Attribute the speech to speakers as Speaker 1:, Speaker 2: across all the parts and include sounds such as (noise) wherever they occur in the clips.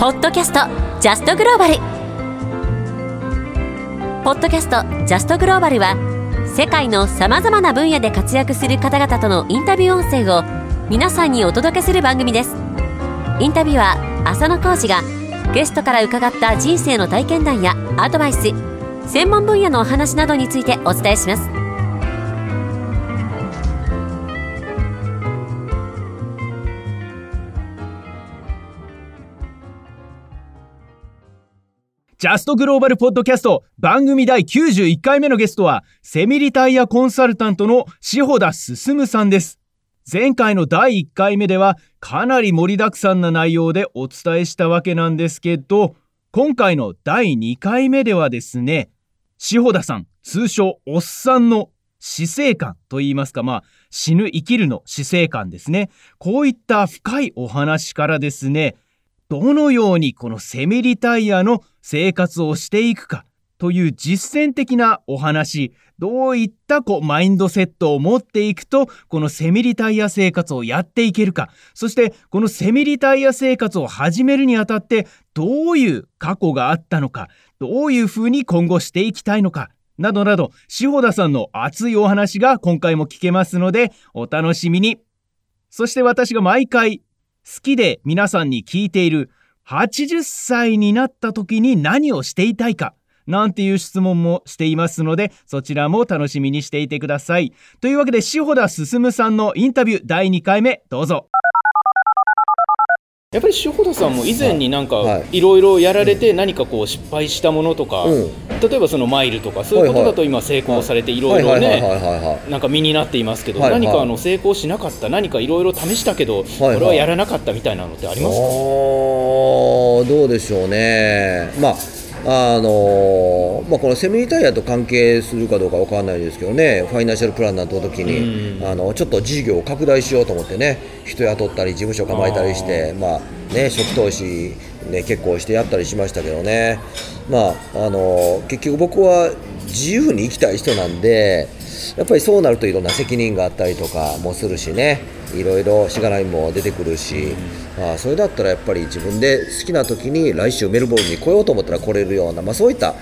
Speaker 1: ポッドキャストジャストグローバル。ポッドキャストジャストグローバルは世界のさまざまな分野で活躍する方々とのインタビュー音声を皆さんにお届けする番組です。インタビュアー浅野浩二がゲストから伺った人生の体験談やアドバイス専門分野のお話などについてお伝えします。
Speaker 2: ジャストグローバルポッドキャスト番組第91回目のゲストはセミリタイヤコンサルタントの志保田進さんです。前回の第1回目ではかなり盛りだくさんな内容でお伝えしたわけなんですけど今回の第2回目ではですね志保田さん通称おっさんの死生観と言いますかまあ死ぬ生きるの死生観ですね。こういった深いお話からですねどのようにこのセミリタイヤの生活をしていくかという実践的なお話、どういったこうマインドセットを持っていくと、このセミリタイヤ生活をやっていけるか、そしてこのセミリタイヤ生活を始めるにあたって、どういう過去があったのか、どういうふうに今後していきたいのか、などなど、志保田さんの熱いお話が今回も聞けますので、お楽しみに。そして私が毎回好きで皆さんに聞いている80歳になった時に何をしていたいかなんていう質問もしていますのでそちらも楽しみにしていてください。というわけで志保田進さんのインタビュー第2回目どうぞ。やっぱり塩田さんも以前になんかい。ろいろやられて何かこう失敗したものとか、例えばそのマイルとかそういうことだと今成功されてい。ろいろねなんか身になっていますけど、何かあの成功しなかった何かいろいろ試したけど、これはやらなかったみたいなのってありますか？
Speaker 3: どうでしょうね。まああのまあ、このセミリタイヤと関係するかどうか分からないですけどね、ファイナンシャルプランになった時に、あのちょっと事業を拡大しようと思ってね、人雇ったり、事務所構えたりして、まあね、初期投資、ね、結構してやったりしましたけどね、まあ、あの結局僕は自由に生きたい人なんで、やっぱりそうなるといろんな責任があったりとかもするしねいろいろしがらみも出てくるし、まあ、それだったらやっぱり自分で好きな時に来週メルボルンに来ようと思ったら来れるような、まあ、そういった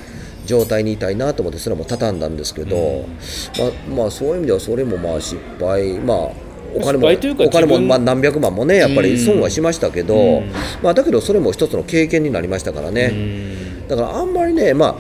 Speaker 3: 状態にいたいなと思ってそれも畳んだんですけど、まあ、まあそういう意味ではそれもまあ失敗まあお金もお金もまあ何百万もねやっぱり損はしましたけど、まあ、だけどそれも一つの経験になりましたからね。だからあんまりねまあ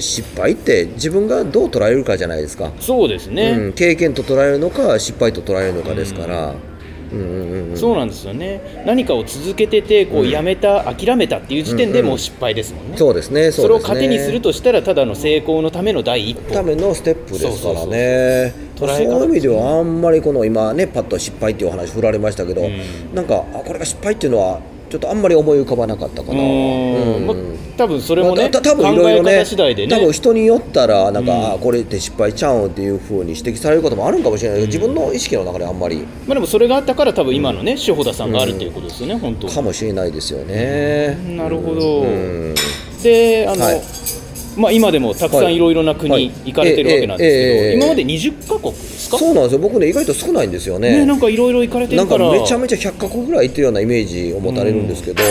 Speaker 3: 失敗って自分がどう捉えるかじゃないですか。
Speaker 2: そうですね、
Speaker 3: うん、経験と捉えるのか失敗と捉えるのかですから、
Speaker 2: うん。うんうん、そうなんですよね。何かを続けててこうやめた、うん、諦めたっていう時点でもう失敗ですもんね、うんうん、
Speaker 3: そうですね。
Speaker 2: それを糧にするとしたらただの成功のための第一歩。
Speaker 3: ためのステップですからね。そういう意味ではあんまりこの今ねパッと失敗っていうお話振られましたけど、うん、なんかあこれが失敗っていうのはちょっとあんまり思い浮かばなかったかな。うん
Speaker 2: ま多分それもね、
Speaker 3: まあ、多分いろいろね、ね、多分人によったらなんか、うん、これって失敗ちゃうんっていうふうに指摘されることもあるかもしれないけど、自分の意識の中であんまり。
Speaker 2: まあでもそれがあったから多分今のね、志保田さんがあるっていうことですよね、本当。
Speaker 3: かもしれないですよね。
Speaker 2: なるほど。で、あの。はいまあ、今でもたくさんいろいろな国行かれてるわけなんですけど、今まで20か国ですか？
Speaker 3: そうなんですよ。僕ね意外と少ないんですよね。
Speaker 2: ねなんかいろいろ行かれてるから。
Speaker 3: めちゃめちゃ100か国ぐらい行ってるようなイメージを持たれるんですけど、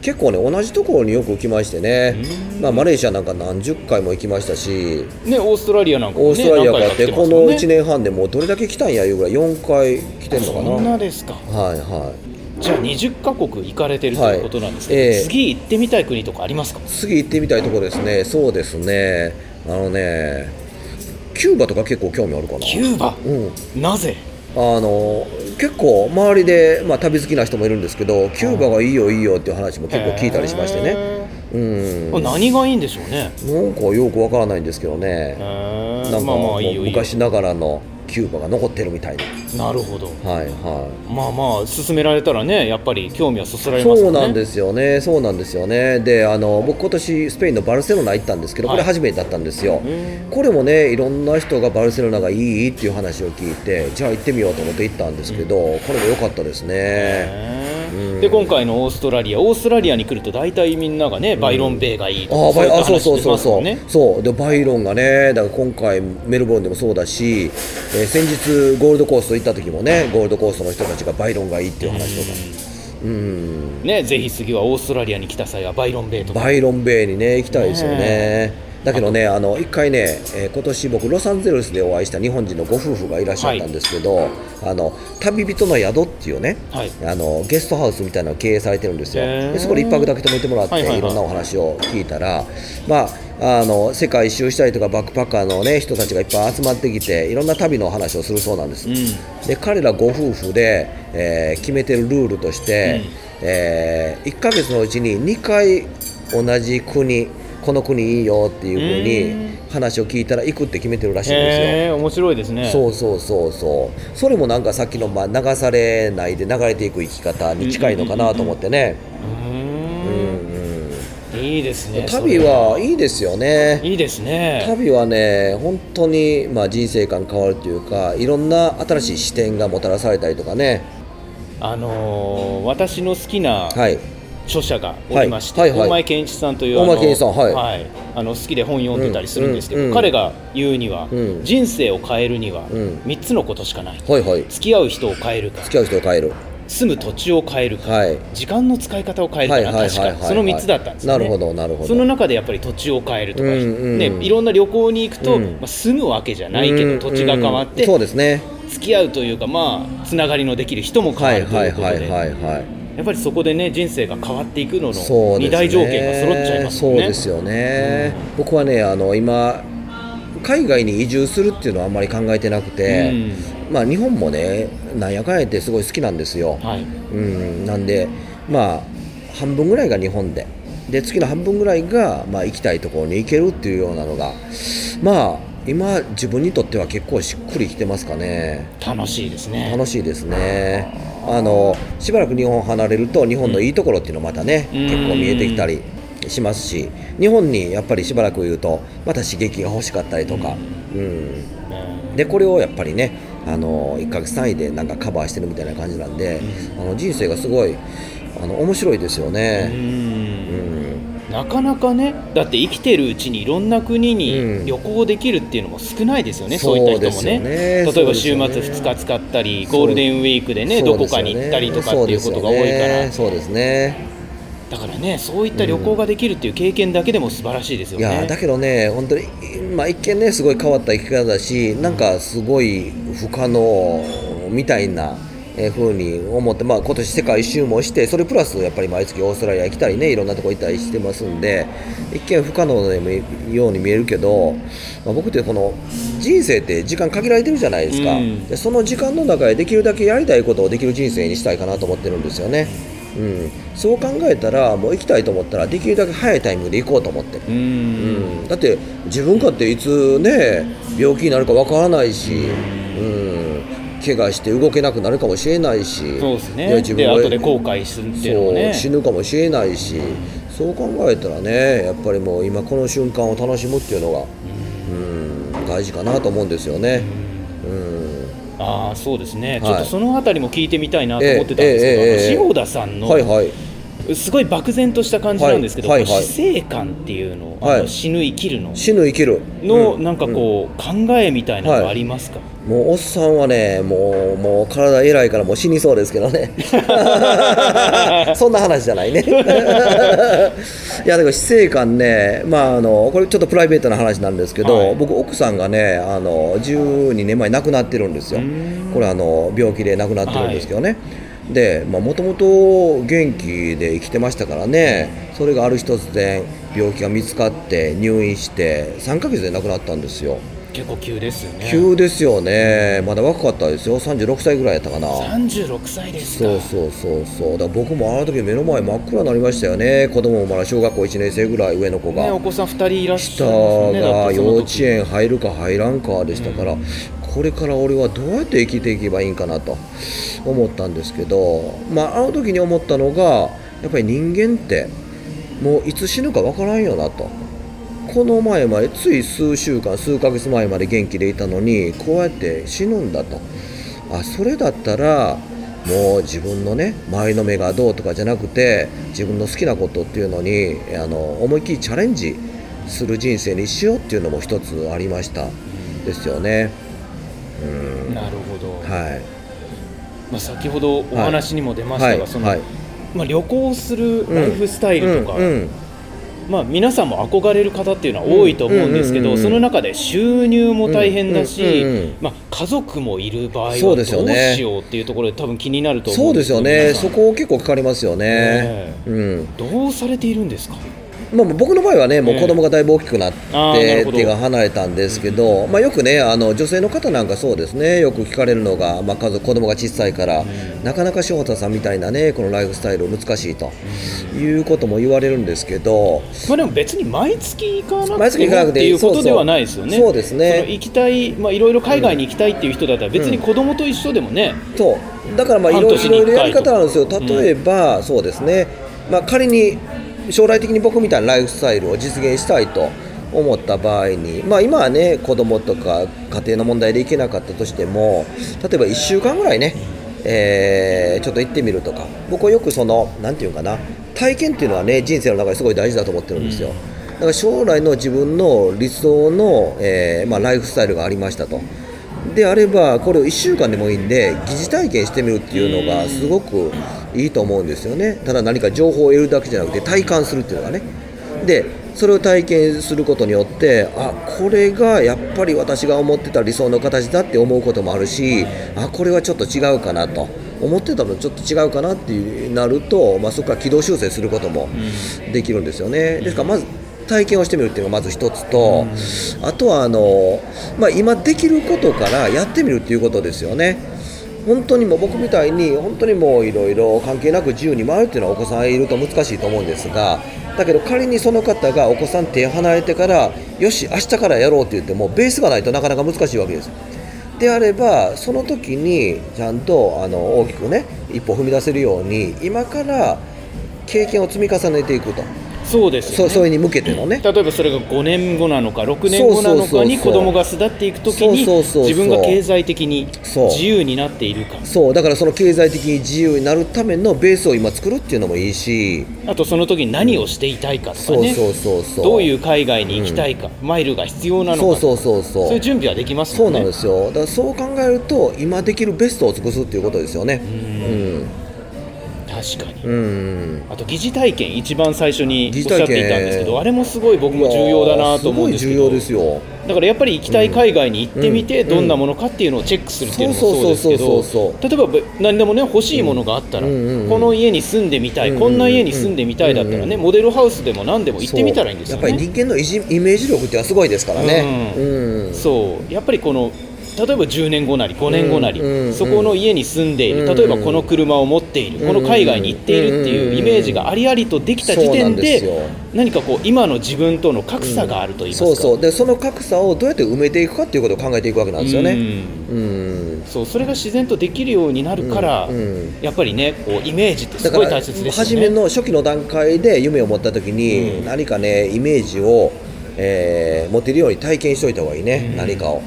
Speaker 3: 結構ね同じところによく行きましてね、まあ、マレーシアなんか何十回も行きましたし、
Speaker 2: ね、オーストラリアなんかも、
Speaker 3: ね、オーストラリアからって、この1年半でもうどれだけ来たんやいうぐらい4回来てんのかな。
Speaker 2: そんなですか。
Speaker 3: はいはい
Speaker 2: じゃあ20か国行かれてるということなんですけど、はいえ。ー、次行ってみたい国とかありますか？
Speaker 3: 次行ってみたいところですね。そうですね。あのねキューバとか結構興味あるかな。
Speaker 2: キューバ、うん、なぜ？
Speaker 3: あの結構周りで、まあ、旅好きな人もいるんですけどキューバがいいよいいよっていう話も結構聞いたりしましてね、
Speaker 2: うん、何がいいんでしょうね。
Speaker 3: なんかよくわからないんですけどね。なんか昔ながらのキューバが残ってるみたい
Speaker 2: ななるほど。
Speaker 3: はいはい。
Speaker 2: まあまあ勧められたらねやっぱり興味はそそられます
Speaker 3: ね。そうなんですよね。そうなんですよね。であの僕今年スペインのバルセロナ行ったんですけどこれ初めてだったんですよ、はい、これもねいろんな人がバルセロナがいいっていう話を聞いてじゃあ行ってみようと思って行ったんですけど、うん、これも良かったですね
Speaker 2: で今回のオーストラリアオーストラリアに来ると大体みんながねバイロンベイがいいとか、
Speaker 3: うん、あそうそうそうそう。そう。でバイロンがねだから今回メルボルンでもそうだし、えー、先日ゴールドコースト行った時もねゴールドコーストの人たちがバイロンがいいっていう話とか。うん。
Speaker 2: ね、ぜひ次はオーストラリアに来た際はバイロンベイとか。
Speaker 3: バイロンベイにね行きたいですよね。
Speaker 2: ね
Speaker 3: だけどねあの一回ね、えー今年僕ロサンゼルスでお会いした日本人のご夫婦がいらっしゃったんですけど、あの旅人の宿っていうね、
Speaker 2: はい。
Speaker 3: あのゲストハウスみたいなのを経営されてるんですよ。でそこで一泊だけ泊めてもらって、
Speaker 2: はいはいはい。
Speaker 3: いろんなお話を聞いたらまああの世界一周したりとかバックパッカーの、ね、人たちがいっぱい集まってきていろんな旅の話をするそうなんです、
Speaker 2: うん。
Speaker 3: で彼らご夫婦で、えー決めてるルールとして、え1ヶ月のうちに2回同じ国この国いいよっていうふうに話を聞いたら行くって決めてるらしいんですよ。
Speaker 2: 面白いですね。
Speaker 3: そうそうそうそう。それもなんかさっきのまあ流されないで流れていく生き方に近いのかなと思ってね、
Speaker 2: う
Speaker 3: うん
Speaker 2: いいですね
Speaker 3: うん旅はいいですよね。
Speaker 2: いいですね。
Speaker 3: 旅はね本当にまあ人生観変わるというかいろんな新しい視点がもたらされたりとかね。
Speaker 2: あのー私の好きな
Speaker 3: はい
Speaker 2: 著者がおりまして、
Speaker 3: はいはいはい。
Speaker 2: 大前健一さんという
Speaker 3: 大前健一さんはい。
Speaker 2: あの好きで本読んでたりするんですけど、
Speaker 3: うんうん
Speaker 2: 彼が言うには、
Speaker 3: うん。
Speaker 2: 人生を変えるには
Speaker 3: うん。
Speaker 2: 3つのことしかない、
Speaker 3: はいはい。
Speaker 2: 付き合う人を変えるか
Speaker 3: 付き合う人を変える。
Speaker 2: 住む土地を変えるか、
Speaker 3: はい。
Speaker 2: 時間の使い方を変えるかな、
Speaker 3: はいはいはいはい。
Speaker 2: 確かその3つだったんです
Speaker 3: なるほどなるほど。
Speaker 2: その中でやっぱり土地を変えるとか、
Speaker 3: うんうん
Speaker 2: ね、いろんな旅行に行くと、
Speaker 3: うん。
Speaker 2: まあ、住むわけじゃないけど、
Speaker 3: うん
Speaker 2: 土地が変わって、
Speaker 3: うんそうですね。
Speaker 2: 付き合うというかまあつながりのできる人も変わ
Speaker 3: はい
Speaker 2: るとことで、
Speaker 3: はいいうはいはいはい
Speaker 2: やっぱりそこでね人生が変わっていくのの二大条件が揃っちゃいますね。
Speaker 3: そうですよね、僕はねあの今海外に移住するっていうのはあんまり考えてなくて、まあ日本もねなんやかんや言ってすごい好きなんですよ、
Speaker 2: はい、
Speaker 3: うん、なんでまあ半分ぐらいが日本で。で次の半分ぐらいが、まあ、行きたいところに行けるっていうようなのがまあ今自分にとっては結構しっくりきてますかね。
Speaker 2: 楽しいですね。
Speaker 3: 楽しいですね。あのしばらく日本を離れると日本のいいところっていうのまたね、
Speaker 2: うん。
Speaker 3: 結構見えてきたりしますし日本にやっぱりしばらくいるとまた刺激が欲しかったりとか、うん、
Speaker 2: うん。
Speaker 3: でこれをやっぱりねあの1ヶ月単位でなんかカバーしてるみたいな感じなんで、あの人生がすごいあの面白いですよ
Speaker 2: う
Speaker 3: ね。うん。
Speaker 2: んなかなかねだって生きてるうちにいろんな国
Speaker 3: うん。
Speaker 2: に旅行できるっていうのも少ないですよね、
Speaker 3: そう
Speaker 2: そういった人もね。
Speaker 3: ね。
Speaker 2: 例えば週末
Speaker 3: そうですよね
Speaker 2: 2日使ったり
Speaker 3: そう
Speaker 2: ゴールデンウィークでねどこかに行ったりとかっていうことが多いから、
Speaker 3: そうですね。
Speaker 2: だからねそういった旅行ができるっていう経験だけでも素晴らしいですよ
Speaker 3: い
Speaker 2: ね。
Speaker 3: やだけどね本当に、まあ、一見ねすごい変わった生き方だしなんかすごい不可能みたいな。えー、ふうに思って、まあ、今年世界一周もしてそれプラスやっぱり毎月オーストラリア来たりねいろんなとこ行ったりしてますんで一見不可能なように見えるけど、まあ、僕ってこの人生って時間限られてるじゃないですか、
Speaker 2: うん。
Speaker 3: でその時間の中でできるだけやりたいことをできる人生にしたいかなと思ってるんですよね、うん、そう考えたらもう行きたいと思ったらできるだけ早いタイミングで行こうと思ってる。
Speaker 2: うん。
Speaker 3: だって自分かっていつね病気になるかわからないし、うん、怪我して動けなくなるかもしれないし
Speaker 2: そうです
Speaker 3: いや
Speaker 2: ねで
Speaker 3: 自分は
Speaker 2: 後で後悔するっていうのも
Speaker 3: そう
Speaker 2: ね
Speaker 3: 死ぬかもしれないしそう考えたらねやっぱりもう今この瞬間を楽しむっていうのが、うん、大事かなと思うんですよね。うん。
Speaker 2: ああそうですね、
Speaker 3: はい。
Speaker 2: ちょっとそのあたりも聞いてみたいなと思ってたんですけど、塩田さんの、
Speaker 3: はいはい。
Speaker 2: すごい漠然とした感じなんですけど、
Speaker 3: はい
Speaker 2: 死生観っていうの、あの
Speaker 3: はい。
Speaker 2: 死ぬ生きるの。
Speaker 3: 死ぬ生きる。
Speaker 2: の、
Speaker 3: うん
Speaker 2: なんかこう、考えみたいなのがありますか、
Speaker 3: もうおっさんはねもうもう体偉いからもう死にそうですけどね。(laughs) そんな話じゃないね。(laughs) いやだから死生観ねまああのこれちょっとプライベートな話なんですけど、
Speaker 2: はい。
Speaker 3: 僕奥さんがねあの12年前亡くなってるんですよ。これあの病気で亡くなってるんですけどね、でもともと元気で生きてましたからねそれがある日突然病気が見つかって入院して3ヶ月で亡くなったんですよ
Speaker 2: 結構急ですよね。
Speaker 3: 急ですよね、まだ若かったですよ、36歳ぐらいやったかな。
Speaker 2: 36歳ですか。
Speaker 3: そうそうそうそう、だ僕もあの時目の前真っ暗になりましたよね、子供もまだ小学校1年生ぐらい上の子
Speaker 2: ね、お
Speaker 3: が。
Speaker 2: 子さん2人いらっし
Speaker 3: 下
Speaker 2: ゃね。だ
Speaker 3: が幼稚園入るか入らんかでしたから、これから俺はどうやって生きていけばいいんかなと。思ったんですけど、まあ、あの時に思ったのがやっぱり人間ってもういつ死ぬかわからんよなとこの前までつい数週間数ヶ月前まで元気でいたのにこうやって死ぬんだと。あそれだったらもう自分のね周りの目がどうとかじゃなくて自分の好きなことっていうのにあの思いっきりチャレンジする人生にしようっていうのも一つありました。ですよね。うん。
Speaker 2: なるほど、
Speaker 3: はい。
Speaker 2: まあ、先ほどお話にも出ましたが、
Speaker 3: はい。
Speaker 2: その
Speaker 3: はい。
Speaker 2: まあ、旅行するライフスタイルとか、
Speaker 3: うんうん
Speaker 2: まあ、皆さんも憧れる方っていうのは多いと思うんですけど、その中で収入も大変だし、まあ、家族もいる場合は
Speaker 3: そ
Speaker 2: どう
Speaker 3: うですよね。
Speaker 2: しようっていうところで多分気になると思
Speaker 3: そううんですよね。
Speaker 2: 皆さん。
Speaker 3: そこ結構かかりますよね
Speaker 2: え、
Speaker 3: うん。
Speaker 2: どうされているんですか？
Speaker 3: まあ、僕の場合はね、もう子供がだいぶ大きくなって、
Speaker 2: あー
Speaker 3: 手が離れたんですけど、まあ、よくね、あの女性の方なんかそうですね、よく聞かれるのが、まあ、家族、子供が小さいから、なかなか翔太さんみたいなね、このライフスタイル難しいということも言われるんですけど、
Speaker 2: まあ、でも別に毎月行かな
Speaker 3: 毎
Speaker 2: くてもっ
Speaker 3: ていい
Speaker 2: ていうことではないですよね。
Speaker 3: そうですね。
Speaker 2: 行きたい、まあ、いろいろ海外に行きたいっていう人だったら別に子供と一緒でもね、
Speaker 3: そう。だからまあいろいろやり方なんですよ、例えば、そうですね、まあ、仮に将来的に僕みたいなライフスタイルを実現したいと思った場合に、まあ、今はね、子供とか家庭の問題で行けなかったとしても、例えば1週間ぐらいね、えーちょっと行ってみるとか、僕はよくその、なんていうかな、体験っていうのはね、人生の中ですごい大事だと思ってるんですよ。だから将来の自分の理想の、えーまあ、ライフスタイルがありましたと。であれば、これを1週間でもいいんで、疑似体験してみるっていうのがすごくいいと思うんですよね、ただ何か情報を得るだけじゃなくて、体感するっていうのがね、でそれを体験することによって、あこれがやっぱり私が思ってた理想の形だって思うこともあるし、あこれはちょっと違うかなと。思ってたのとちょっと違うかなっていうなると、まあ、そこから軌道修正することもできるんですよね。ですからまず体験をしてみるっていうのがまず一つと、あとはあの、まあ、今できることからやってみるっていうことですよね。本当にもう僕みたいに本当にもういろいろ関係なく自由に回るっていうのはお子さんいると難しいと思うんですがだけど仮にその方がお子さん手離れてからよし明日からやろうって言ってもベースがないとなかなか難しいわけです。であればその時にちゃんとあの大きくね一歩踏み出せるように今から経験を積み重ねていくと
Speaker 2: そうですよね。
Speaker 3: そそれに向けてのね。
Speaker 2: 例えばそれが5年後なのか6年後なのかに子供が巣立っていくときに自分が経済的に自由になっているか。
Speaker 3: そう。だからその経済的に自由になるためのベースを今作るっていうのもいいし。
Speaker 2: あとその時に何をしていたいかとかね。
Speaker 3: そうそうそうそう。
Speaker 2: どういう海外に行きたいか、マイルが必要なのか。
Speaker 3: そうそうそうそう。
Speaker 2: そういう準備はできます
Speaker 3: そうなんですよ。だからそう考えると今できるベストを尽くすっていうことですよね。うん
Speaker 2: 確かに。
Speaker 3: うん。
Speaker 2: あと疑似体験一番最初におっしゃっていたんですけどあれもすごい僕も重要だなと思うんですけど。だからやっぱり行きたい海外に行ってみて
Speaker 3: うん。
Speaker 2: どんなものかっていうのをチェックするっていうのもそうですけど例えばべ何でもね欲しいものがあったらこの家に住んでみたいこんな家に住んでみたいだったらねモデルハウスでも何でも行ってみたらいいんですよ
Speaker 3: そう。やっぱ
Speaker 2: ね
Speaker 3: り人間のイメージ力ってすごいですからね。うん。
Speaker 2: そう。やっぱりこの例えば10年後なり5年後なり、
Speaker 3: うんうん
Speaker 2: そこの家に住んでいる、
Speaker 3: うん
Speaker 2: 例えばこの車を持っている、この海外に行っているっていうイメージがありありとできた時点で何かこう今の自分との格差があると言いますか、
Speaker 3: そうそう。でその格差をどうやって埋めていくかっていうことを考えていくわけなんですよね。
Speaker 2: うん。
Speaker 3: うん。
Speaker 2: そうそれが自然とできるようになるから、
Speaker 3: うんうん。
Speaker 2: やっぱりねこうイメージってすごい大切ですよ
Speaker 3: 初め
Speaker 2: ね。
Speaker 3: の初期の段階で夢を持った時に、
Speaker 2: うん。
Speaker 3: 何かねイメージを、えー持てるように体験しておいた方がいいね、
Speaker 2: うん。
Speaker 3: 何かを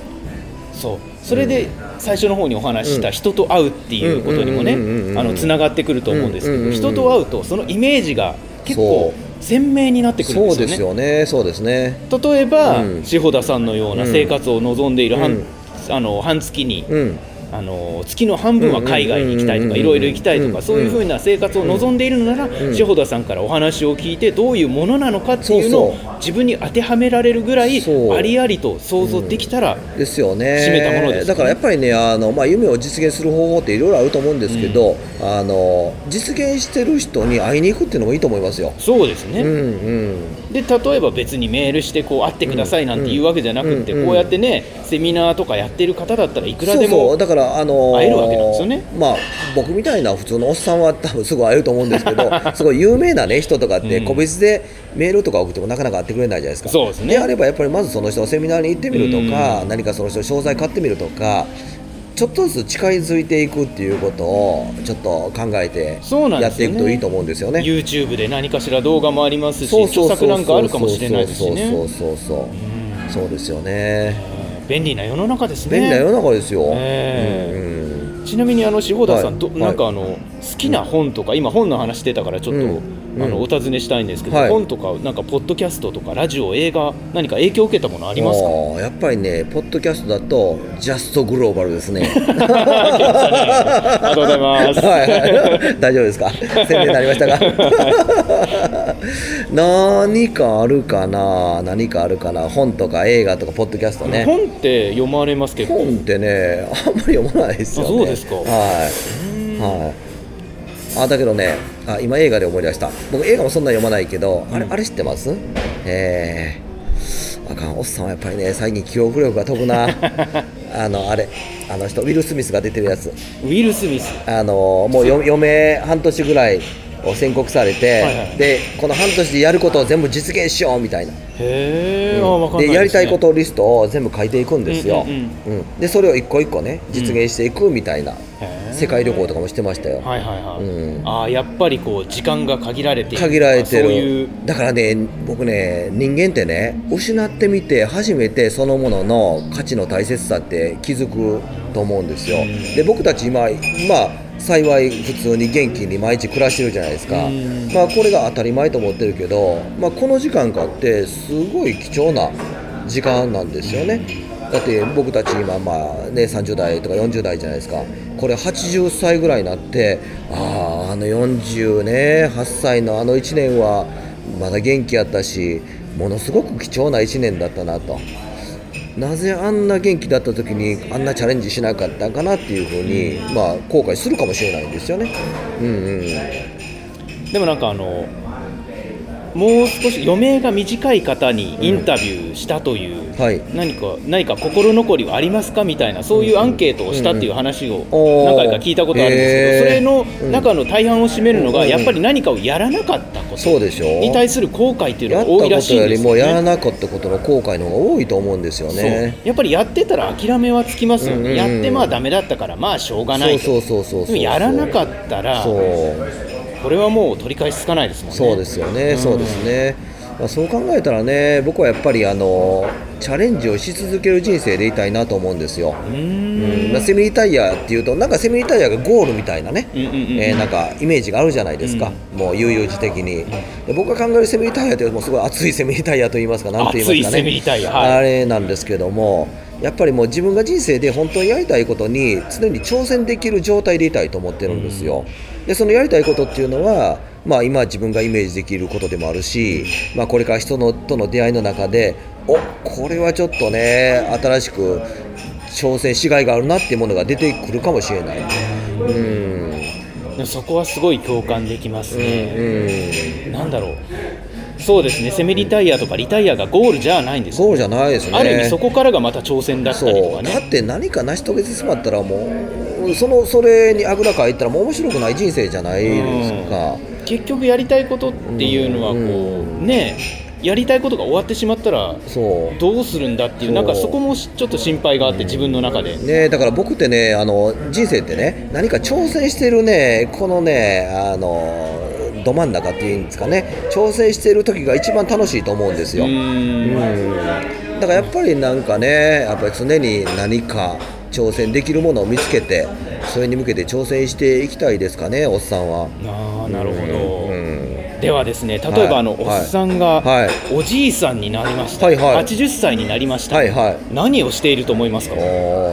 Speaker 2: そう。それで最初の方にお話しした人と会うっていうことにもねつながってくると思うんですけど人と会うとそのイメージが結構鮮明になってくるん
Speaker 3: そうです
Speaker 2: ですよね。
Speaker 3: よねそうですね。
Speaker 2: 例えば、
Speaker 3: うん。
Speaker 2: 志保田さんのような生活を望んでいる半,、
Speaker 3: うん。
Speaker 2: あの半月に、
Speaker 3: うん
Speaker 2: あの月の半分は海外に行きたいとかいろいろ行きたいとかそういうふうな生活を望んでいるのなら志保田さんからお話を聞いてどういうものなのかっていうのを自分に当てはめられるぐらいありありと想像できたら
Speaker 3: ですよねだからやっぱりねあの、まあ、夢を実現する方法っていろいろあると思うんですけど、あの実現してる人に会いに行くっていうのもいいと思いますよ。
Speaker 2: そうですね、
Speaker 3: うんうん
Speaker 2: で例えば別にメールしてこう会ってくださいなんて言うわけじゃなくて、こうやってねセミナーとかやってる方だったらいくらでも
Speaker 3: そうそう。だからあのー
Speaker 2: 会えるわけなんですよね。
Speaker 3: まあ僕みたいな普通のおっさんは多分すぐ会えると思うんですけど (laughs) すごい有名なね人とかって
Speaker 2: うん。
Speaker 3: 個別でメールとか送ってもなかなか会ってくれないじゃないですか。
Speaker 2: そうですね。
Speaker 3: であればやっぱりまずその人のセミナーに行ってみるとか、何かその人の商材買ってみるとかちょっとずつ近づいていくっていうことをちょっと考えてやっていくといいと思うんですよね。
Speaker 2: YouTube で何かしら動画もありますし著作なんかあるかもしれないですしね。
Speaker 3: そうそうそうそうそう。そうですよね。
Speaker 2: 便利な世の中ですね。
Speaker 3: 便利な世の中ですよ。
Speaker 4: ちなみにあの志田さん、
Speaker 3: はい。
Speaker 4: どなんかあの好きな本とか、今本の話出たからちょっと、
Speaker 3: うん
Speaker 4: あの
Speaker 3: うん
Speaker 4: お尋ねしたいんですけど、
Speaker 3: はい。
Speaker 4: 本とかなんかポッドキャストとかラジオ映画何か影響を受けたものありますか？
Speaker 3: やっぱりねポッドキャストだとジャストグローバルですね。(laughs)
Speaker 4: ありがとうございます。
Speaker 3: はいはい、大丈夫ですか？宣伝になりましたか？(laughs) 何かあるかな？何かあるかな？本とか映画とかポッドキャストね。
Speaker 4: 本って読まれます結構。
Speaker 3: 本ってねあんまり読まないですよね。
Speaker 4: あそうですか。
Speaker 3: はい、はいあだけどねあ今映画で思い出した。僕映画もそんな読まないけど、あれあれ知ってます？えー、あかんおっさんはやっぱりね最近記憶力が飛ぶな。(laughs) あのあれあの人ウィル・スミスが出てるやつ。
Speaker 4: ウィル・スミス。
Speaker 3: あのもうよ余命半年ぐらいを宣告されて、
Speaker 4: はいはい。
Speaker 3: でこの半年でやることを全部実現しようみたいな、
Speaker 4: へえ、あわかんない
Speaker 3: でやりたいこととリストを全部書いていくんですよ、
Speaker 4: うんうん
Speaker 3: うんでそれを一個一個ね実現していくみたいな、世界旅行とかもしてましたよ、
Speaker 4: はいはいはい。
Speaker 3: うん。
Speaker 4: ああやっぱりこう時間が限られて
Speaker 3: 限られてる。
Speaker 4: そういう。
Speaker 3: だからね僕ね人間ってね失ってみて初めてそのものの価値の大切さって気づくと思うんですよ、で僕たち今まあ幸い普通に元気に毎日暮らしてるじゃないですか、
Speaker 4: うん。
Speaker 3: まあこれが当たり前と思ってるけど、まあ、この時間かってすごい貴重な時間なんですよね。だって僕たち今まあね30代とか40代じゃないですか。これ80歳ぐらいになってあああの40ね8歳のあの1年はまだ元気やったしものすごく貴重な1年だったなとなぜあんな元気だった時にあんなチャレンジしなかったかなっていうふうにまあ後悔するかもしれないんですよね。うんうん。
Speaker 4: でもなんかあのもう少し余命が短い方にインタビューしたという、
Speaker 3: はい。
Speaker 4: 何か何か心残りはありますかみたいなそういうアンケートをしたっていう話を何回か聞いたことあるんですけど、それの中の大半を占めるのが
Speaker 3: うん。
Speaker 4: やっぱり何かをやらなかったこと。
Speaker 3: そうでしょ
Speaker 4: に対する後悔っていうの
Speaker 3: やったこ
Speaker 4: が多いらしいん
Speaker 3: とより
Speaker 4: ですよね。
Speaker 3: もやらなかったことの後悔の方が多いと思うんですよね。
Speaker 4: やっぱりやってたら諦めはつきますよ。ね、
Speaker 3: うんうんうん。
Speaker 4: やってまあダメだったからまあしょうがないと。
Speaker 3: そうそうそうそう
Speaker 4: やらなかったら
Speaker 3: そう
Speaker 4: これはもう取り返しつかないですもんね。
Speaker 3: そうですよね、
Speaker 4: うん。
Speaker 3: そうですね、まあ、そう考えたらね僕はやっぱりあのチャレンジをし続ける人生でいたいなと思うんですよ、うん。ん。まあ、セミリタイヤっていうとなんかセミリタイヤがゴールみたいなね、
Speaker 4: うんうんうん
Speaker 3: えーなんかイメージがあるじゃないですか、もう悠々自適に、で僕が考えるセミリタイヤってもうすごい熱いセミリタイヤと言いますかなんて言いますかね。
Speaker 4: 熱いセミリタイヤはい。
Speaker 3: あれなんですけどもやっぱりもう自分が人生で本当にやりたいことに常に挑戦できる状態でいたいと思ってるんですよ、でそのやりたいことっていうのはまあ今自分がイメージできることでもあるし、まあ、これから人のとの出会いの中でおこれはちょっとね新しく挑戦しがいがあるなっていうものが出てくるかもしれない。うん。
Speaker 4: そこはすごい共感できます
Speaker 3: うん
Speaker 4: ね、
Speaker 3: うん。
Speaker 4: なんだろうそうですね。セミリタイヤとかリタイヤがゴールじゃないんですよ
Speaker 3: ゴールじゃないですね。
Speaker 4: ある意味そこからがまた挑戦だった
Speaker 3: そう
Speaker 4: りとか
Speaker 3: だっ
Speaker 4: ね
Speaker 3: て何か成し遂げてしまったらもうそのそれにあぐらかいたらもう面白くない人生じゃないですか。
Speaker 4: 結局やりたいことっていうのはこう、
Speaker 3: う
Speaker 4: ねやりたいことが終わってしまったらどうするんだっていうなんかそこもちょっと心配があって自分の中で、
Speaker 3: ね、だから僕ってねあの人生ってね何か挑戦してるねこのねあのど真ん中っていうんですかね挑戦してる時が一番楽しいと思うんですよ。
Speaker 4: うーん
Speaker 3: うんだからやっぱりなんかねやっぱり常に何か挑戦できるものを見つけてそれに向けて挑戦していきたいですかねおっさんは。
Speaker 4: あーなるほど、
Speaker 3: うん
Speaker 4: ではですね例えばあの、
Speaker 3: はい
Speaker 4: おっさんが
Speaker 3: はい。
Speaker 4: おじいさんになりました、
Speaker 3: はいはい。
Speaker 4: 80歳になりました、
Speaker 3: はいはい。
Speaker 4: 何をしていると思いますか？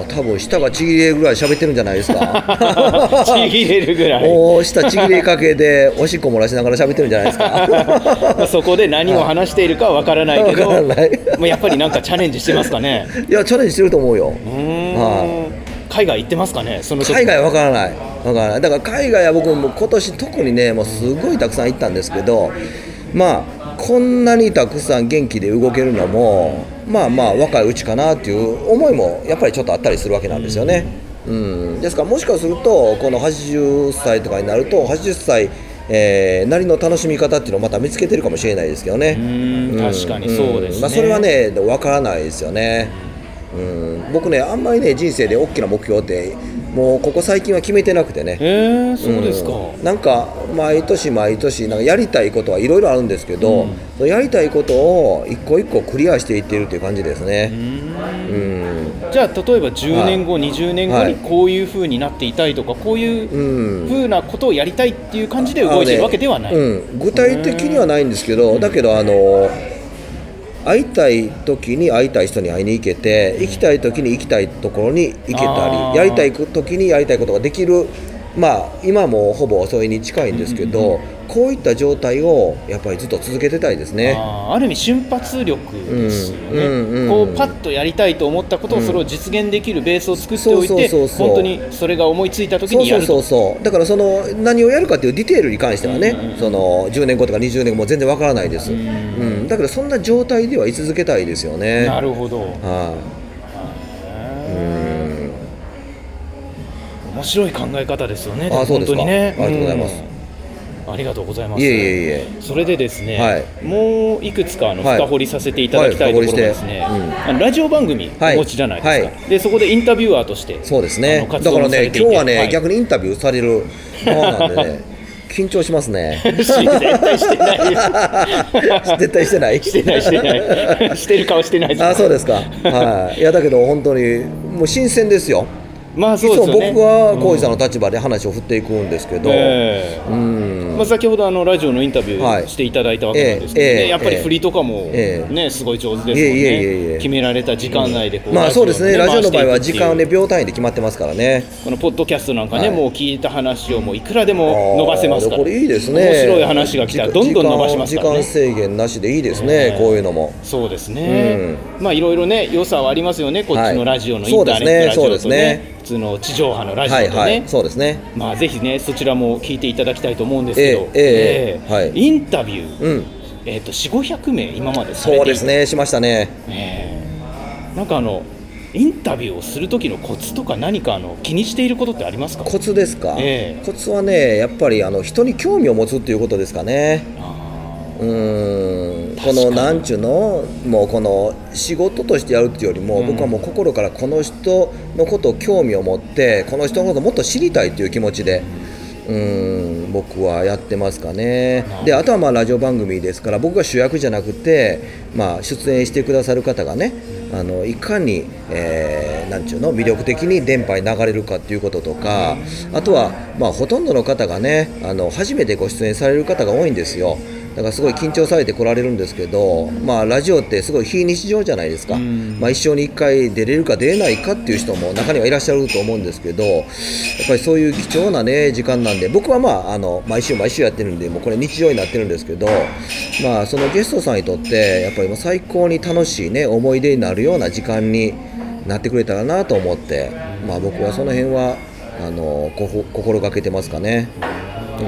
Speaker 3: 多分舌がちぎれるぐらい喋ってるんじゃないですか。(laughs)
Speaker 4: ちぎれるぐらい。
Speaker 3: おー舌ちぎれかけでおしっこ漏らしながら喋ってるんじゃないですか。(laughs)
Speaker 4: そこで何を話しているかわからないけど、
Speaker 3: わからない。
Speaker 4: もうやっぱりなんかチャレンジしてますかね？
Speaker 3: いやチャレンジしてると思うよ。
Speaker 4: うーん。
Speaker 3: は
Speaker 4: 海外行ってますかね、その時。
Speaker 3: 海外わからないわからだから海外は僕も今年特にねもうすごいたくさん行ったんですけどまあこんなにたくさん元気で動けるのもまあまあ若いうちかなっていう思いもやっぱりちょっとあったりするわけなんですよね、うん、ですからもしかするとこの80歳とかになると80歳えーなりの楽しみ方っていうのをまた見つけてるかもしれないですけどね。
Speaker 4: うーん。確かにそうですね。
Speaker 3: ん。まあ、それはねわからないですよね。うん、僕ねあんまりね人生で大きな目標ってもうここ最近は決めてなくてね。
Speaker 4: えー、そうですか。
Speaker 3: うん。なんか毎年毎年なんかやりたいことはいろいろあるんですけど、そのやりたいことを一個一個クリアしていっているという感じですね。うん。
Speaker 4: じゃあ例えば10年後、20年後
Speaker 3: はい。
Speaker 4: にこういうふうになっていたいとかこういう
Speaker 3: うん
Speaker 4: ふうなことをやりたいっていう感じで動いてるわけではない、
Speaker 3: ねうん、具体的にはないんですけど、だけどあの会いたい時に会いたい人に会いに行けて行きたい時に行きたいところに行けたりやりたい時にやりたいことができるまあ今もほぼそれに近いんですけど、こういった状態をやっぱりずっと続けてたいですね。
Speaker 4: ある意味瞬発力ですよね、
Speaker 3: うん
Speaker 4: こうパッとやりたいと思ったことをそれを実現できるベースを作っておいて
Speaker 3: そうそうそうそう。
Speaker 4: 本当にそれが思いついた時にやると。
Speaker 3: そうそうだからその何をやるかっていうディテールに関してはね、その10年後とか20年後も全然わからないです、うんだからそんな状態では居続けたいですよね。
Speaker 4: なるほど。
Speaker 3: はい、うん
Speaker 4: 面白い考え方ですよね。
Speaker 3: あそうですか。
Speaker 4: 本当にね。
Speaker 3: ありがとうございます。
Speaker 4: うん。ありがとうございます。
Speaker 3: いえいえいえ。
Speaker 4: それでですね、
Speaker 3: はい。
Speaker 4: もういくつかあの
Speaker 3: はい。
Speaker 4: 深掘りさせていただきたいところがですね、
Speaker 3: はい深掘りして。
Speaker 4: あのラジオ番組
Speaker 3: はい
Speaker 4: お持ちじゃないですか、
Speaker 3: は
Speaker 4: でそこでインタビュアーとして
Speaker 3: そうですね。だからね今日はね、
Speaker 4: はい
Speaker 3: 逆にインタビューされる側なんでね (laughs) 緊張しますね。(laughs)
Speaker 4: 絶対してない。よ
Speaker 3: 絶対してない。
Speaker 4: してないしてないしてる顔してない
Speaker 3: あそうですか。はい。いやだけど本当にもう新鮮ですよ
Speaker 4: まあそうですよね。
Speaker 3: 僕は浩司さんの立場で話を振っていくんですけど、
Speaker 4: ええ
Speaker 3: うん。
Speaker 4: まあ、先ほどあのラジオのインタビュ
Speaker 3: はい。
Speaker 4: ーしていただいたわけなんですけど、ね。
Speaker 3: ええ
Speaker 4: やっぱり振りとかも、
Speaker 3: ええ。
Speaker 4: ねすごい上手ですもんね。決められた時間内でこう、
Speaker 3: まあそうですね、ラジオの場合は時間をね、
Speaker 4: ね
Speaker 3: 秒単位で決まってますからね。
Speaker 4: このポッドキャストなんかね、
Speaker 3: はい
Speaker 4: もう聞いた話をもういくらでも伸ばせますから。
Speaker 3: これいいですね。
Speaker 4: 面白い話が来たらどんどん伸ばしますからね。
Speaker 3: 時間制限なしでいいですね、
Speaker 4: ええ。
Speaker 3: こういうのも。
Speaker 4: そうですね、まあいろいろね良さはありますよねこっちのラジオの
Speaker 3: はい
Speaker 4: インターネットラジオと
Speaker 3: そうですね
Speaker 4: ね。普通の地上波のラジオとね、
Speaker 3: はいはい、そうですね。
Speaker 4: まあぜひねそちらも聞いていただきたいと思うんですけど、
Speaker 3: ええええはい。
Speaker 4: インタビュー、
Speaker 3: うん、
Speaker 4: えー、と4 5 0 0名今までされ
Speaker 3: そうですね、しましたね。
Speaker 4: ええ。なんかあのインタビューをする時のコツとか何かあの気にしていることってありますか？
Speaker 3: コツですか、
Speaker 4: ええ。
Speaker 3: コツはね、やっぱりあの人に興味を持つっていうことですかね。
Speaker 4: あ
Speaker 3: うーんこのなんちゅうのもうこの仕事としてやるっていうよりも、
Speaker 4: うん。
Speaker 3: 僕はもう心からこの人のことを興味を持ってこの人のことをもっと知りたいという気持ちで。うーん僕はやってますかね。であとはまあラジオ番組ですから僕が主役じゃなくて、まあ、出演してくださる方がねあのいかに、えーなんちゅうの魅力的に電波に流れるかっていうこととかあとは、まあ、ほとんどの方がねあの初めてご出演される方が多いんですよだからすごい緊張されて来られるんですけど、まあ、ラジオってすごい非日常じゃないですか、
Speaker 4: うん。
Speaker 3: まあ、一生に1回出れるか出れないかっていう人も中にはいらっしゃると思うんですけどやっぱりそういう貴重な、ね、時間なんで僕は、まあ、あの毎週毎週やってるんでもうこれ日常になってるんですけど、まあ、そのゲストさんにとってやっぱりもう最高に楽しい、ね、思い出になるような時間になってくれたらなと思って、まあ、僕はその辺はあの心がけてますかね。うん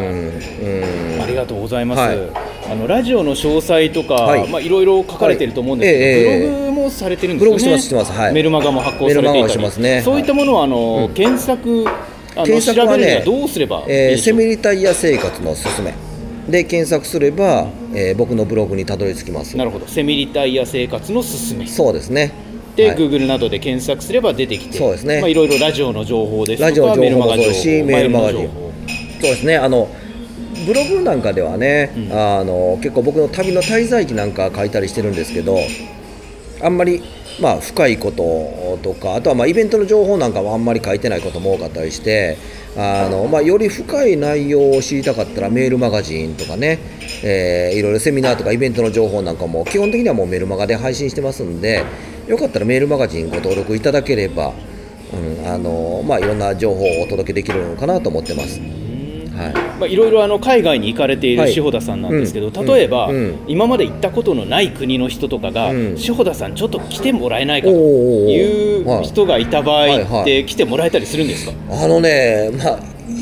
Speaker 3: うん。
Speaker 4: ありがとうございます、
Speaker 3: はい
Speaker 4: あのラジオの詳細とか、
Speaker 3: はい。
Speaker 4: まあいろいろ書かれてると思うんですけど、ブログもされてるんですよね。
Speaker 3: ブログしてます。してますはい。
Speaker 4: メルマガも発行されていたり。
Speaker 3: ね。
Speaker 4: そういったものはあの、
Speaker 3: うん。
Speaker 4: 検索あの
Speaker 3: 検索はね
Speaker 4: どうすればいい
Speaker 3: えーセミリタイヤ生活のすすめ。で検索すれば、えー僕のブログにたどり着きます。
Speaker 4: なるほど。セミリタイヤ生活のすすめ。
Speaker 3: そうですね。
Speaker 4: で、
Speaker 3: はい。
Speaker 4: Google などで検索すれば出てきて
Speaker 3: そうですね。
Speaker 4: まあ、いろいろラジオの情報ですとか
Speaker 3: ラジオの情報もそうですしメールマガジンそうですね。あのブログなんかではね、
Speaker 4: うん
Speaker 3: あの結構僕の旅の滞在記なんか書いたりしてるんですけどあんまりまあ深いこととかあとはまあイベントの情報なんかはあんまり書いてないことも多かったりしてあの、まあ、より深い内容を知りたかったらメールマガジンとかね、えーいろいろセミナーとかイベントの情報なんかも基本的にはもうメールマガで配信してますんでよかったらメールマガジンご登録いただければ、うんあのまあ、いろんな情報をお届けできるのかなと思ってます。はい。
Speaker 4: まあ、いろいろあの海外に行かれている
Speaker 3: はい。
Speaker 4: 志保田さんなんですけど、
Speaker 3: うん。
Speaker 4: 例えば、
Speaker 3: うん。うん
Speaker 4: 今まで行ったことのない国の人とかが、
Speaker 3: うん。
Speaker 4: 志保田さん、ちょっと来てもらえないかという
Speaker 3: はい
Speaker 4: 人がいた場合
Speaker 3: はいは
Speaker 4: って、来てもらえたりするんですか、
Speaker 3: あのね、まあ、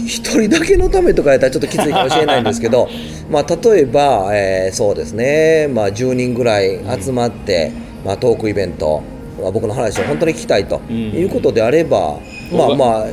Speaker 3: 一人だけのためとかやったらちょっときついかもしれないんですけど、まあ、例えば、えーそうですね、まあ、10人ぐらい集まって、まあ、トークイベント、まあ、僕の話を本当に聞きたいと
Speaker 4: うん。
Speaker 3: いうことであれば、まあ
Speaker 4: 僕
Speaker 3: まあ、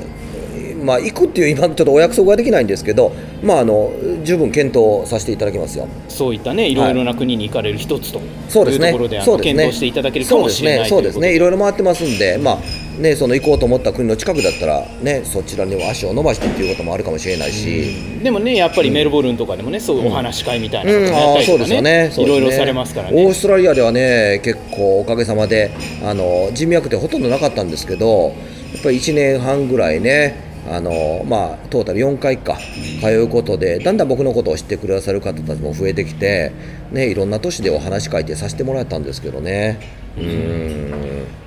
Speaker 3: まあ、行くっていう今ちょっとお約束はできないんですけど、まあ、あの十分検討させていただきますよ。
Speaker 4: そういったね、い。ろいろな国に行かれる一つと
Speaker 3: そうですね
Speaker 4: いうところで、あの
Speaker 3: そうですね。
Speaker 4: 検討していただけるかもしれない
Speaker 3: そうですね、そうですね、いろいろ回ってますんで、まあ、ね、その行こうと思った国の近くだったら、ね、そちらに足を伸ばしてっていうこともあるかもしれないし、
Speaker 4: でもねやっぱりメルボルンとかでもね、そういうお話し会みたいな
Speaker 3: うん、
Speaker 4: ことやったりとかね,、
Speaker 3: ですよね。
Speaker 4: いろいろされますから
Speaker 3: オー
Speaker 4: ね
Speaker 3: ストラリアではね結構おかげさまであの人脈ってほとんどなかったんですけどやっぱり1年半ぐらいねあのまあ、トータル4回か。通うことでだんだん僕のことを知ってくださる方たちも増えてきて、ね、いろんな都市でお話し会ってさせてもらったんですけどね。うん。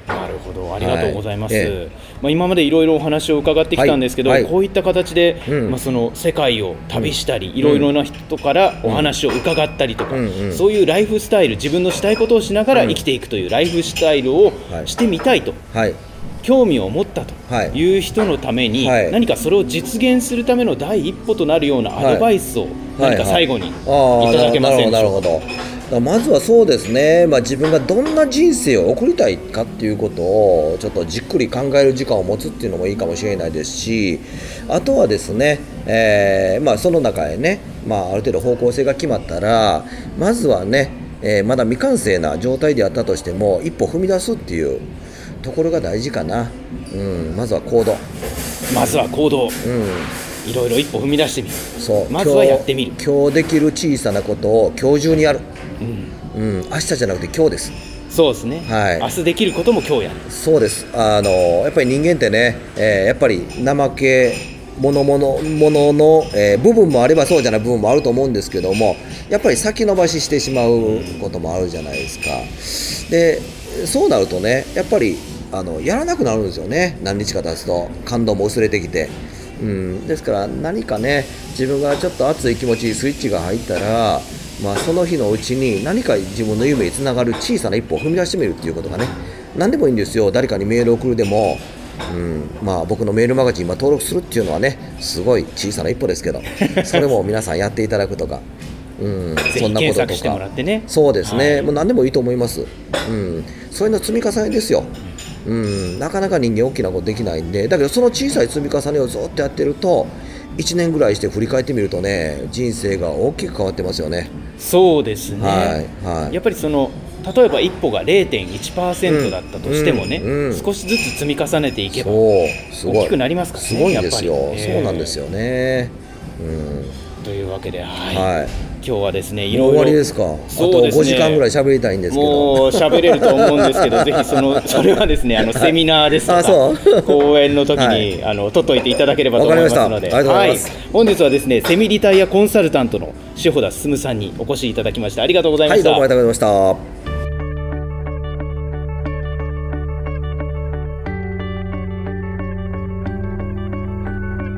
Speaker 4: なるほど。ありがとうございます、
Speaker 3: はい。え
Speaker 4: まあ、今までいろいろお話を伺ってきたんですけど、
Speaker 3: はい。はい。
Speaker 4: こういった形で、
Speaker 3: うん。
Speaker 4: まあ、その世界を旅したり、いろいろな人からお話を伺ったりとか、
Speaker 3: うん。うん。
Speaker 4: そういうライフスタイル自分のしたいことをしながら生きていくというライフスタイルを
Speaker 3: はい。
Speaker 4: してみたいと、
Speaker 3: はい
Speaker 4: 興味を持ったと
Speaker 3: はい。
Speaker 4: いう人のために、
Speaker 3: はい。
Speaker 4: 何かそれを実現するための第一歩となるようなアドバイスを何か最後にい。ただけませんでしょうか？
Speaker 3: まずはそうですね、まあ、自分がどんな人生を送りたいかっていうことをちょっとじっくり考える時間を持つっていうのもいいかもしれないですしあとはですね、えーまあ、その中へね、まあ、ある程度方向性が決まったらまずはね、えーまだ未完成な状態であったとしても一歩踏み出すっていうところが大事かな、うん、まずは行動、
Speaker 4: まずは行動。
Speaker 3: うん、
Speaker 4: いろいろ一歩踏み出してみる。
Speaker 3: そう。
Speaker 4: まずはやってみる。
Speaker 3: 今日できる小さなことを今日中にやる、
Speaker 4: うん。
Speaker 3: うん、明日じゃなくて今日です。
Speaker 4: そうですね、
Speaker 3: はい。
Speaker 4: 明日できることも今日やる。
Speaker 3: そうです。あのやっぱり人間ってね、えーやっぱり怠け者ものものの、えー部分もあればそうじゃない部分もあると思うんですけどもやっぱり先延ばししてしまうこともあるじゃないですか。でそうなるとねやっぱりあのやらなくなるんですよね。何日か経つと。感動も薄れてきて。うん、ですから何かね自分がちょっと熱い気持ちにスイッチが入ったら、まあ、その日のうちに何か自分の夢につながる小さな一歩を踏み出してみるっていうことがね何でもいいんですよ。誰かにメールを送るでも、うん。まあ、僕のメールマガジン今登録するっていうのはねすごい小さな一歩ですけどそれも皆さんやっていただくとか、うん、
Speaker 4: ぜひ検索してもらってね。
Speaker 3: そうですね、
Speaker 4: はい。
Speaker 3: もう何でもいいと思います、うん、そういうの積み重ねですよ、うん、なかなか人間大きなことできないんでだけどその小さい積み重ねをずっとやってると1年ぐらいして振り返ってみるとね人生が大きく変わってますよね。
Speaker 4: そうですね、
Speaker 3: はいはい。
Speaker 4: やっぱりその例えば一歩が0.1%だったとしてもね、
Speaker 3: うんうんうん。
Speaker 4: 少しずつ積み重ねていけば大きくなりますからね
Speaker 3: すごいんですよ、
Speaker 4: やっぱり
Speaker 3: そうなんですよね、
Speaker 4: というわけで、はい。
Speaker 3: はい
Speaker 4: 今日はですねいろいろ
Speaker 3: わりですか？あと
Speaker 4: そうですね。
Speaker 3: 5時間ぐらい喋りたいんですけど。
Speaker 4: もう喋れると思うんですけど、(laughs) ぜひそのそれはですね、あのセミナーですとか
Speaker 3: あそう？
Speaker 4: 講演の時に、
Speaker 3: はい。
Speaker 4: あの取っといていただければと思いますので、はい、本日はですね、セミリタイヤコンサルタントの塩田進さんにお越しいただきました。ありがとうございました。
Speaker 3: はいどうもありがとうございました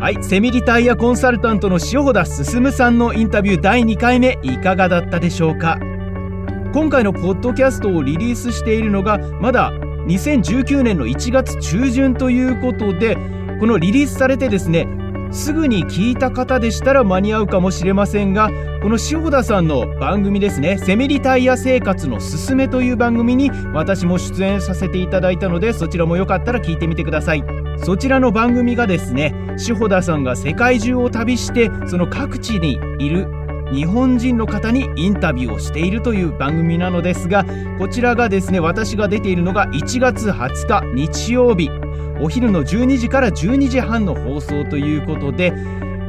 Speaker 2: はい、セミリタイヤコンサルタントの塩田進さんのインタビュー第2回目いかがだったでしょうか？今回のポッドキャストをリリースしているのがまだ2019年の1月中旬ということでこのリリースされてですねすぐに聞いた方でしたら間に合うかもしれませんがこの塩田さんの番組ですね「セミリタイヤ生活のすすめ」という番組に私も出演させていただいたのでそちらもよかったら聞いてみてください。そちらの番組がですね塩田さんが世界中を旅してその各地にいる日本人の方にインタビューをしているという番組なのですがこちらがですね私が出ているのが1月20日日曜日お昼の12時から12時半の放送ということで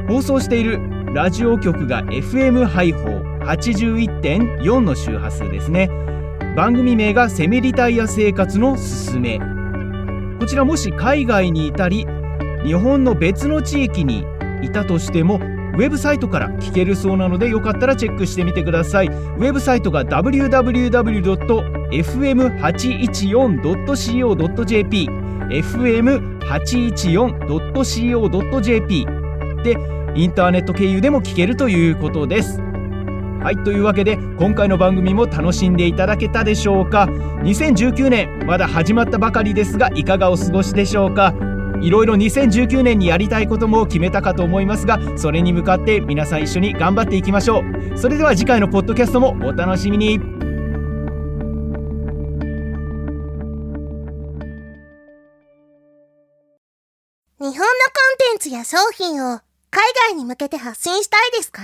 Speaker 2: 放送しているラジオ局が FM 配報81.4の周波数ですね。番組名がセミリタイヤ生活のすすめ。こちらもし海外にいたり日本の別の地域にいたとしてもウェブサイトから聞けるそうなのでよかったらチェックしてみてください。ウェブサイトが www.fm814.co.jp fm814.co.jp でインターネット経由でも聞けるということです。はいというわけで今回の番組も楽しんでいただけたでしょうか？2019年まだ始まったばかりですがいかがお過ごしでしょうか？いろいろ2019年にやりたいことも決めたかと思いますがそれに向かって皆さん一緒に頑張っていきましょう。それでは次回のポッドキャストもお楽しみに。
Speaker 5: 日本のコンテンツや商品を海外に向けて発信したいですか？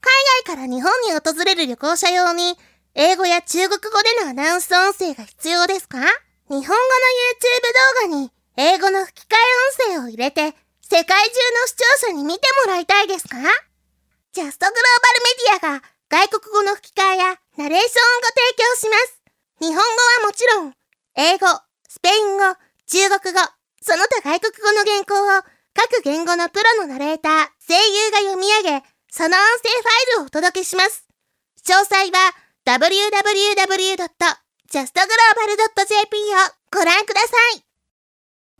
Speaker 5: 海外から日本に訪れる旅行者用に英語や中国語でのアナウンス音声が必要ですか？日本語の YouTube 動画に英語の吹き替え音声を入れて世界中の視聴者に見てもらいたいですか？ジャストグローバルメディアが外国語の吹き替えやナレーションをご提供します。日本語はもちろん、英語、スペイン語、中国語、その他外国語の原稿を各言語のプロのナレーター、声優が読み上げ、その音声ファイルをお届けします。詳細は www.justglobal.jp をご覧ください。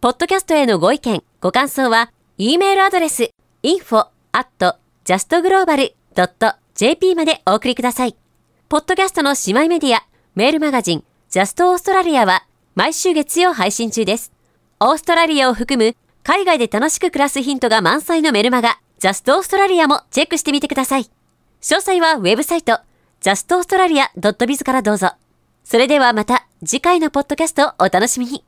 Speaker 1: ポッドキャストへのご意見、ご感想は、E メールアドレス info.justglobal.jp までお送りください。ポッドキャストの姉妹メディア、メールマガジン、ジャストオーストラリアは毎週月曜配信中です。オーストラリアを含む海外で楽しく暮らすヒントが満載のメルマガ、ジャストオーストラリアもチェックしてみてください。詳細はウェブサイト、justaustralia.biz からどうぞ。それではまた次回のポッドキャストをお楽しみに。